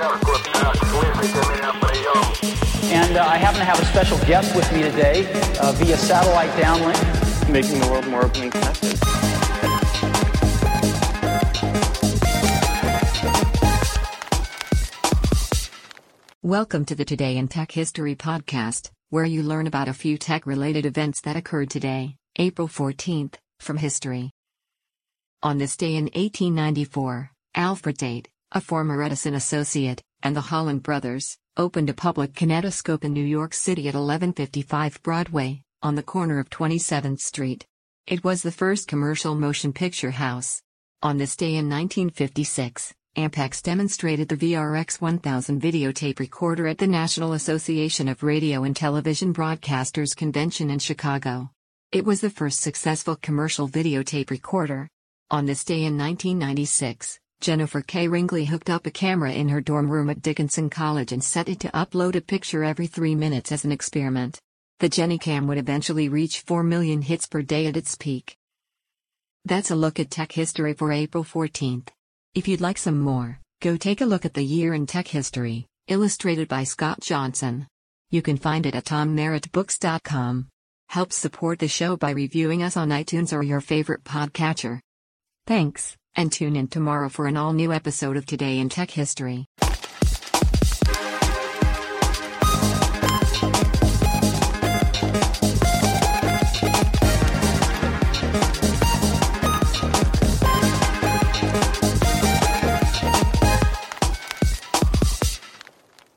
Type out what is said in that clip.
And uh, I happen to have a special guest with me today uh, via satellite downlink. Making the world more open and connected. Welcome to the Today in Tech History podcast, where you learn about a few tech related events that occurred today, April 14th, from history. On this day in 1894, Alfred Tate, a former Edison associate, and the Holland brothers, opened a public kinetoscope in New York City at 1155 Broadway, on the corner of 27th Street. It was the first commercial motion picture house. On this day in 1956, Ampex demonstrated the VRX 1000 videotape recorder at the National Association of Radio and Television Broadcasters convention in Chicago. It was the first successful commercial videotape recorder. On this day in 1996, Jennifer K. Ringley hooked up a camera in her dorm room at Dickinson College and set it to upload a picture every three minutes as an experiment. The JenniCam would eventually reach 4 million hits per day at its peak. That's a look at tech history for April 14th. If you'd like some more, go take a look at the year in tech history, illustrated by Scott Johnson. You can find it at tommerrittbooks.com. Help support the show by reviewing us on iTunes or your favorite podcatcher. Thanks, and tune in tomorrow for an all new episode of Today in Tech History.